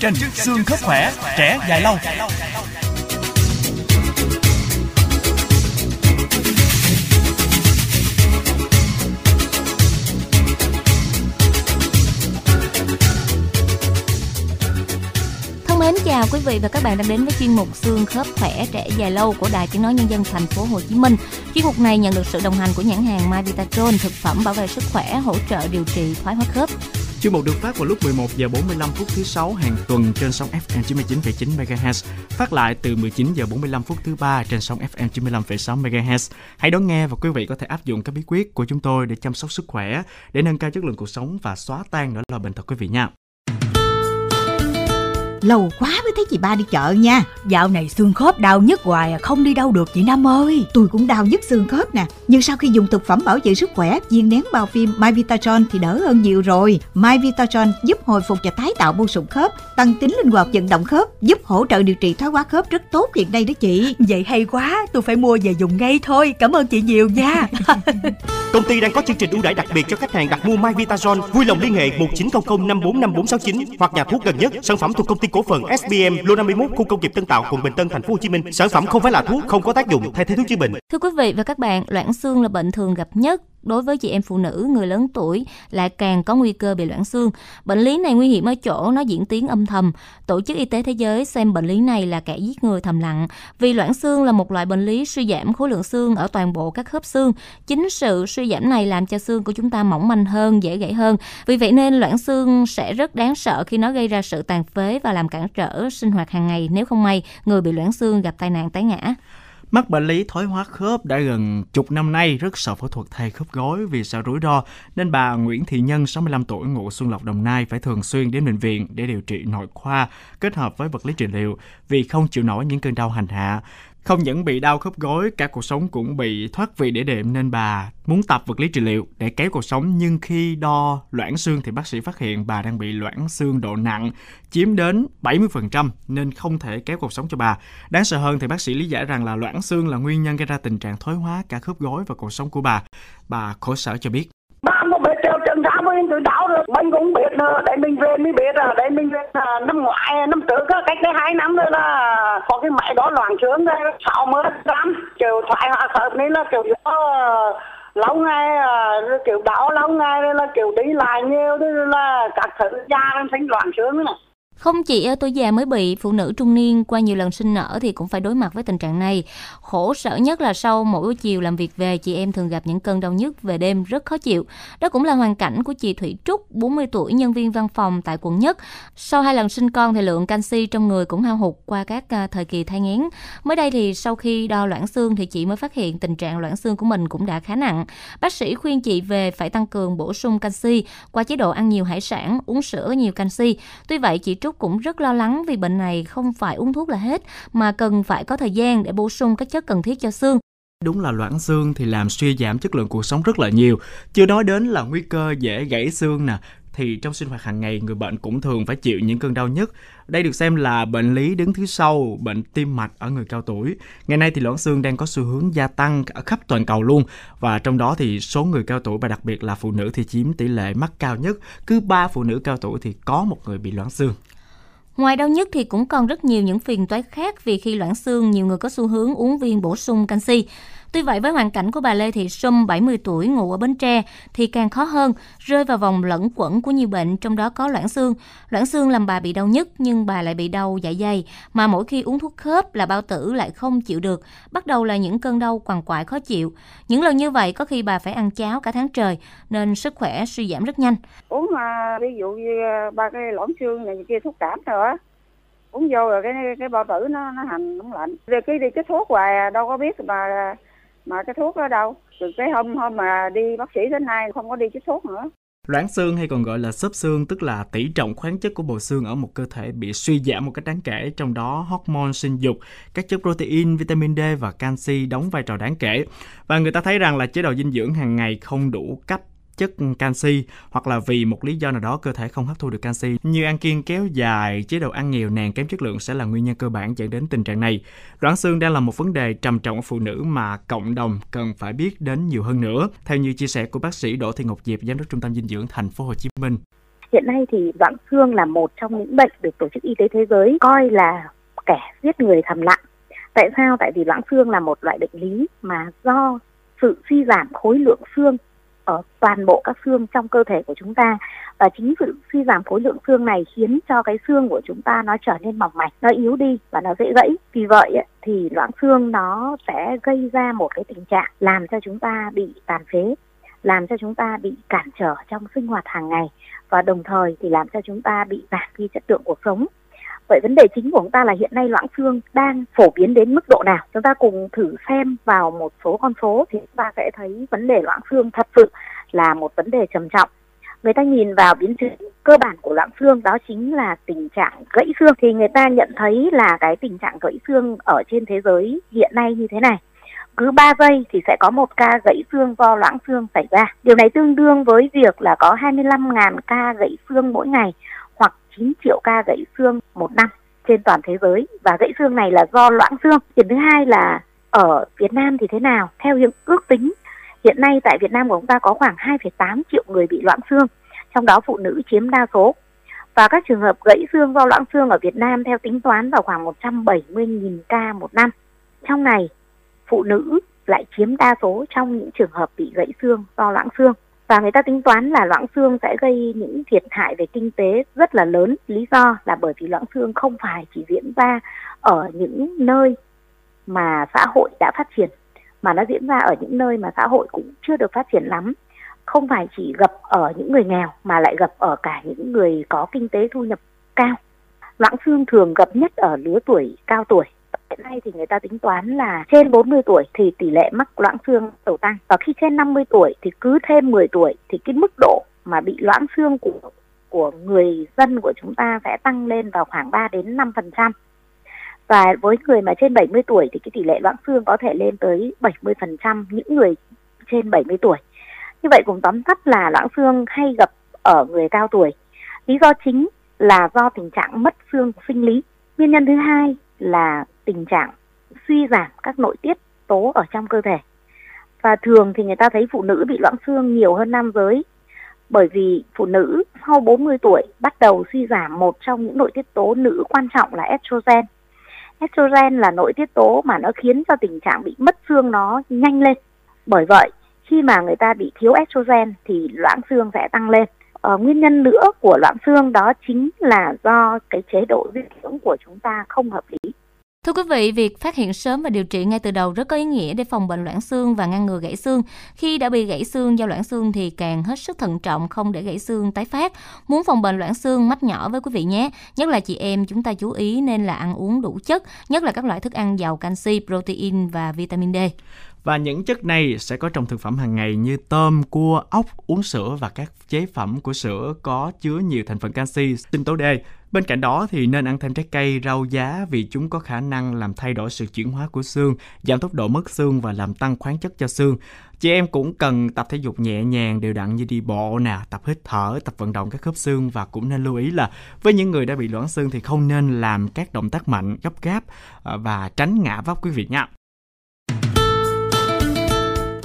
Chương trình xương khớp khỏe, trẻ dài lâu. Thân mến chào quý vị và các bạn đang đến với chuyên mục xương khớp khỏe trẻ dài lâu của Đài Tiếng nói nhân dân thành phố Hồ Chí Minh. Chuyên mục này nhận được sự đồng hành của nhãn hàng My Vitatron, thực phẩm bảo vệ sức khỏe, hỗ trợ điều trị thoái hóa khớp chương mục được phát vào lúc 11 giờ 45 phút thứ sáu hàng tuần trên sóng FM 99,9 MHz, phát lại từ 19 giờ 45 phút thứ ba trên sóng FM 95,6 MHz. Hãy đón nghe và quý vị có thể áp dụng các bí quyết của chúng tôi để chăm sóc sức khỏe, để nâng cao chất lượng cuộc sống và xóa tan nỗi lo bệnh tật quý vị nha. Lâu quá mới thấy chị ba đi chợ nha Dạo này xương khớp đau nhức hoài à, Không đi đâu được chị Năm ơi Tôi cũng đau nhức xương khớp nè Nhưng sau khi dùng thực phẩm bảo vệ sức khỏe Viên nén bao phim My Vitatron thì đỡ hơn nhiều rồi My Vitatron giúp hồi phục và tái tạo mô sụn khớp Tăng tính linh hoạt vận động khớp Giúp hỗ trợ điều trị thoái hóa khớp rất tốt hiện nay đó chị Vậy hay quá, tôi phải mua về dùng ngay thôi. Cảm ơn chị nhiều nha. Công ty đang có chương trình ưu đãi đặc biệt cho khách hàng đặt mua My Vitazone. Vui lòng liên hệ 1900 545469 hoặc nhà thuốc gần nhất. Sản phẩm thuộc công ty cổ phần SBM Lô 51 khu công nghiệp Tân Tạo, quận Bình Tân, thành phố Hồ Chí Minh. Sản phẩm không phải là thuốc, không có tác dụng thay thế thuốc chữa bệnh. Thưa quý vị và các bạn, loãng xương là bệnh thường gặp nhất đối với chị em phụ nữ, người lớn tuổi lại càng có nguy cơ bị loãng xương. Bệnh lý này nguy hiểm ở chỗ nó diễn tiến âm thầm. Tổ chức Y tế Thế giới xem bệnh lý này là kẻ giết người thầm lặng. Vì loãng xương là một loại bệnh lý suy giảm khối lượng xương ở toàn bộ các khớp xương. Chính sự suy giảm này làm cho xương của chúng ta mỏng manh hơn, dễ gãy hơn. Vì vậy nên loãng xương sẽ rất đáng sợ khi nó gây ra sự tàn phế và làm cản trở sinh hoạt hàng ngày nếu không may người bị loãng xương gặp tai nạn té ngã. Mắc bệnh lý thoái hóa khớp đã gần chục năm nay, rất sợ phẫu thuật thay khớp gối vì sợ rủi ro nên bà Nguyễn Thị Nhân 65 tuổi, ngụ Xuân Lộc, Đồng Nai, phải thường xuyên đến bệnh viện để điều trị nội khoa kết hợp với vật lý trị liệu vì không chịu nổi những cơn đau hành hạ. Không những bị đau khớp gối, cả cuộc sống cũng bị thoát vị để đệm nên bà muốn tập vật lý trị liệu để kéo cuộc sống nhưng khi đo loãng xương thì bác sĩ phát hiện bà đang bị loãng xương độ nặng chiếm đến 70% nên không thể kéo cuộc sống cho bà. Đáng sợ hơn thì bác sĩ lý giải rằng là loãng xương là nguyên nhân gây ra tình trạng thoái hóa cả khớp gối và cuộc sống của bà. Bà khổ sở cho biết. ba có biết treo chân tôi đau được mình cũng biết nữa để mình về mới biết à để mình về à, năm ngoái năm trước á, cách đây hai năm nữa là có cái máy đó loạn trướng đây sáu mươi lăm kiểu thoại hóa khớp nên là kiểu đó ờ, lâu ngày à, kiểu đau lâu ngày nên là kiểu đi lại nhiều thế là các thứ da đang sinh loạn trướng này không chỉ ở tuổi già mới bị, phụ nữ trung niên qua nhiều lần sinh nở thì cũng phải đối mặt với tình trạng này. Khổ sở nhất là sau mỗi buổi chiều làm việc về, chị em thường gặp những cơn đau nhức về đêm rất khó chịu. Đó cũng là hoàn cảnh của chị Thủy Trúc, 40 tuổi, nhân viên văn phòng tại quận Nhất. Sau hai lần sinh con thì lượng canxi trong người cũng hao hụt qua các à, thời kỳ thai nghén. Mới đây thì sau khi đo loãng xương thì chị mới phát hiện tình trạng loãng xương của mình cũng đã khá nặng. Bác sĩ khuyên chị về phải tăng cường bổ sung canxi qua chế độ ăn nhiều hải sản, uống sữa nhiều canxi. Tuy vậy chị Trúc cũng rất lo lắng vì bệnh này không phải uống thuốc là hết mà cần phải có thời gian để bổ sung các chất cần thiết cho xương. Đúng là loãng xương thì làm suy giảm chất lượng cuộc sống rất là nhiều. Chưa nói đến là nguy cơ dễ gãy xương nè. Thì trong sinh hoạt hàng ngày, người bệnh cũng thường phải chịu những cơn đau nhức. Đây được xem là bệnh lý đứng thứ sau bệnh tim mạch ở người cao tuổi. Ngày nay thì loãng xương đang có xu hướng gia tăng ở khắp toàn cầu luôn. Và trong đó thì số người cao tuổi và đặc biệt là phụ nữ thì chiếm tỷ lệ mắc cao nhất. Cứ 3 phụ nữ cao tuổi thì có một người bị loãng xương. Ngoài đau nhức thì cũng còn rất nhiều những phiền toái khác vì khi loãng xương nhiều người có xu hướng uống viên bổ sung canxi. Tuy vậy với hoàn cảnh của bà Lê Thị Sum 70 tuổi ngụ ở Bến Tre thì càng khó hơn, rơi vào vòng lẫn quẩn của nhiều bệnh trong đó có loãng xương. Loãng xương làm bà bị đau nhất nhưng bà lại bị đau dạ dày mà mỗi khi uống thuốc khớp là bao tử lại không chịu được. Bắt đầu là những cơn đau quằn quại khó chịu. Những lần như vậy có khi bà phải ăn cháo cả tháng trời nên sức khỏe suy giảm rất nhanh. uống mà ví dụ như à, ba cái loãng xương này kia thuốc cảm rồi á uống vô rồi cái cái bao tử nó nó hành cũng lạnh rồi cứ đi cái thuốc hoài à, đâu có biết mà mà cái thuốc ở đâu từ cái hôm hôm mà đi bác sĩ đến nay không có đi chích thuốc nữa Loãng xương hay còn gọi là xốp xương tức là tỷ trọng khoáng chất của bộ xương ở một cơ thể bị suy giảm một cách đáng kể, trong đó hormone sinh dục, các chất protein, vitamin D và canxi đóng vai trò đáng kể. Và người ta thấy rằng là chế độ dinh dưỡng hàng ngày không đủ cấp chất canxi hoặc là vì một lý do nào đó cơ thể không hấp thu được canxi như ăn kiêng kéo dài, chế độ ăn nghèo nàn kém chất lượng sẽ là nguyên nhân cơ bản dẫn đến tình trạng này. Loãng xương đang là một vấn đề trầm trọng ở phụ nữ mà cộng đồng cần phải biết đến nhiều hơn nữa. Theo như chia sẻ của bác sĩ Đỗ Thị Ngọc Diệp, giám đốc trung tâm dinh dưỡng thành phố Hồ Chí Minh. Hiện nay thì loãng xương là một trong những bệnh được Tổ chức Y tế Thế giới coi là kẻ giết người thầm lặng. Tại sao? Tại vì loãng xương là một loại bệnh lý mà do sự suy giảm khối lượng xương ở toàn bộ các xương trong cơ thể của chúng ta. Và chính sự suy giảm khối lượng xương này khiến cho cái xương của chúng ta nó trở nên mỏng mảnh, nó yếu đi và nó dễ gãy. Vì vậy thì loãng xương nó sẽ gây ra một cái tình trạng làm cho chúng ta bị tàn phế, làm cho chúng ta bị cản trở trong sinh hoạt hàng ngày và đồng thời thì làm cho chúng ta bị giảm đi chất lượng cuộc sống. Vậy vấn đề chính của chúng ta là hiện nay loãng xương đang phổ biến đến mức độ nào? Chúng ta cùng thử xem vào một số con số thì chúng ta sẽ thấy vấn đề loãng xương thật sự là một vấn đề trầm trọng. Người ta nhìn vào biến chứng cơ bản của loãng xương đó chính là tình trạng gãy xương thì người ta nhận thấy là cái tình trạng gãy xương ở trên thế giới hiện nay như thế này cứ 3 giây thì sẽ có một ca gãy xương do loãng xương xảy ra. Điều này tương đương với việc là có 25.000 ca gãy xương mỗi ngày 9 triệu ca gãy xương một năm trên toàn thế giới và gãy xương này là do loãng xương. Điểm thứ hai là ở Việt Nam thì thế nào? Theo những ước tính hiện nay tại Việt Nam của chúng ta có khoảng 2,8 triệu người bị loãng xương, trong đó phụ nữ chiếm đa số. Và các trường hợp gãy xương do loãng xương ở Việt Nam theo tính toán vào khoảng 170.000 ca một năm. Trong này, phụ nữ lại chiếm đa số trong những trường hợp bị gãy xương do loãng xương và người ta tính toán là loãng xương sẽ gây những thiệt hại về kinh tế rất là lớn. Lý do là bởi vì loãng xương không phải chỉ diễn ra ở những nơi mà xã hội đã phát triển, mà nó diễn ra ở những nơi mà xã hội cũng chưa được phát triển lắm. Không phải chỉ gặp ở những người nghèo, mà lại gặp ở cả những người có kinh tế thu nhập cao. Loãng xương thường gặp nhất ở lứa tuổi cao tuổi. Hiện nay thì người ta tính toán là trên 40 tuổi thì tỷ lệ mắc loãng xương đầu tăng và khi trên 50 tuổi thì cứ thêm 10 tuổi thì cái mức độ mà bị loãng xương của của người dân của chúng ta sẽ tăng lên vào khoảng 3 đến 5%. Và với người mà trên 70 tuổi thì cái tỷ lệ loãng xương có thể lên tới 70% những người trên 70 tuổi. Như vậy cùng tóm tắt là loãng xương hay gặp ở người cao tuổi. Lý do chính là do tình trạng mất xương sinh lý. Nguyên nhân thứ hai là tình trạng suy giảm các nội tiết tố ở trong cơ thể. Và thường thì người ta thấy phụ nữ bị loãng xương nhiều hơn nam giới bởi vì phụ nữ sau 40 tuổi bắt đầu suy giảm một trong những nội tiết tố nữ quan trọng là estrogen. Estrogen là nội tiết tố mà nó khiến cho tình trạng bị mất xương nó nhanh lên. Bởi vậy, khi mà người ta bị thiếu estrogen thì loãng xương sẽ tăng lên. Ờ, nguyên nhân nữa của loãng xương đó chính là do cái chế độ dinh dưỡng của chúng ta không hợp lý. Thưa quý vị, việc phát hiện sớm và điều trị ngay từ đầu rất có ý nghĩa để phòng bệnh loãng xương và ngăn ngừa gãy xương. Khi đã bị gãy xương do loãng xương thì càng hết sức thận trọng không để gãy xương tái phát. Muốn phòng bệnh loãng xương mắt nhỏ với quý vị nhé. Nhất là chị em chúng ta chú ý nên là ăn uống đủ chất, nhất là các loại thức ăn giàu canxi, protein và vitamin D. Và những chất này sẽ có trong thực phẩm hàng ngày như tôm, cua, ốc, uống sữa và các chế phẩm của sữa có chứa nhiều thành phần canxi, sinh tố D. Bên cạnh đó thì nên ăn thêm trái cây, rau giá vì chúng có khả năng làm thay đổi sự chuyển hóa của xương, giảm tốc độ mất xương và làm tăng khoáng chất cho xương. Chị em cũng cần tập thể dục nhẹ nhàng đều đặn như đi bộ nè, tập hít thở, tập vận động các khớp xương và cũng nên lưu ý là với những người đã bị loãng xương thì không nên làm các động tác mạnh, gấp gáp ờ, và tránh ngã vấp quý vị nha.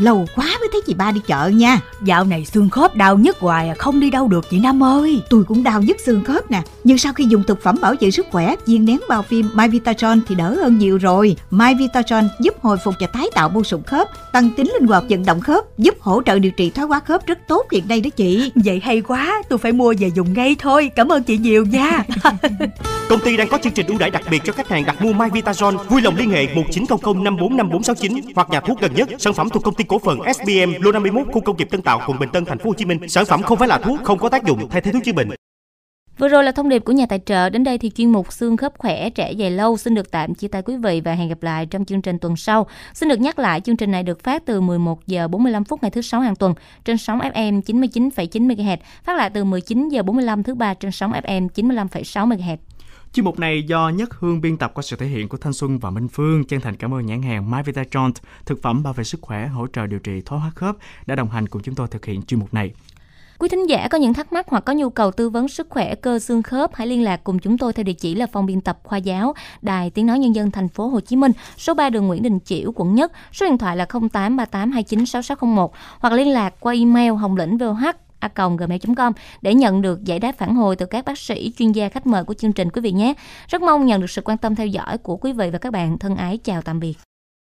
Lâu quá mới thấy chị ba đi chợ nha. Dạo này xương khớp đau nhức hoài à, Không đi đâu được chị Năm ơi. Tôi cũng đau nhức xương khớp nè. Nhưng sau khi dùng thực phẩm bảo vệ sức khỏe viên nén bao phim My Vitatron thì đỡ hơn nhiều rồi. My Vitatron giúp hồi phục và tái tạo mô sụn khớp Tăng tính linh hoạt vận động khớp Giúp hỗ trợ điều trị thoái hóa khớp rất tốt hiện nay đó chị. Vậy hay quá Tôi phải mua về dùng ngay thôi. Cảm ơn chị nhiều nha. Công ty đang có chương trình ưu đãi đặc biệt cho khách hàng đặt mua My Vitatron Vui lòng liên hệ 1900 545469 hoặc nhà thuốc gần nhất. Sản phẩm thuộc công ty cổ phần SBM Lô 51 khu công nghiệp Tân Tạo quận Bình Tân thành phố Hồ Chí Minh. Sản phẩm không phải là thuốc, không có tác dụng thay thế thuốc chữa bệnh. Vừa rồi là thông điệp của nhà tài trợ. Đến đây thì chuyên mục xương khớp khỏe trẻ dài lâu xin được tạm chia tay quý vị và hẹn gặp lại trong chương trình tuần sau. Xin được nhắc lại chương trình này được phát từ 11 giờ 45 phút ngày thứ sáu hàng tuần trên sóng FM 99,9 MHz, phát lại từ 19 giờ 45 thứ ba trên sóng FM 95,6 MHz. Chuyên mục này do Nhất Hương biên tập qua sự thể hiện của Thanh Xuân và Minh Phương. Chân thành cảm ơn nhãn hàng My Vitatron, thực phẩm bảo vệ sức khỏe, hỗ trợ điều trị thoái hóa khớp đã đồng hành cùng chúng tôi thực hiện chuyên mục này. Quý thính giả có những thắc mắc hoặc có nhu cầu tư vấn sức khỏe cơ xương khớp hãy liên lạc cùng chúng tôi theo địa chỉ là phòng biên tập khoa giáo Đài Tiếng nói nhân dân thành phố Hồ Chí Minh, số 3 đường Nguyễn Đình Chiểu, quận Nhất, số điện thoại là 0838296601 hoặc liên lạc qua email hồng lĩnh VOH gmail.com để nhận được giải đáp phản hồi từ các bác sĩ, chuyên gia khách mời của chương trình quý vị nhé. Rất mong nhận được sự quan tâm theo dõi của quý vị và các bạn. Thân ái, chào tạm biệt.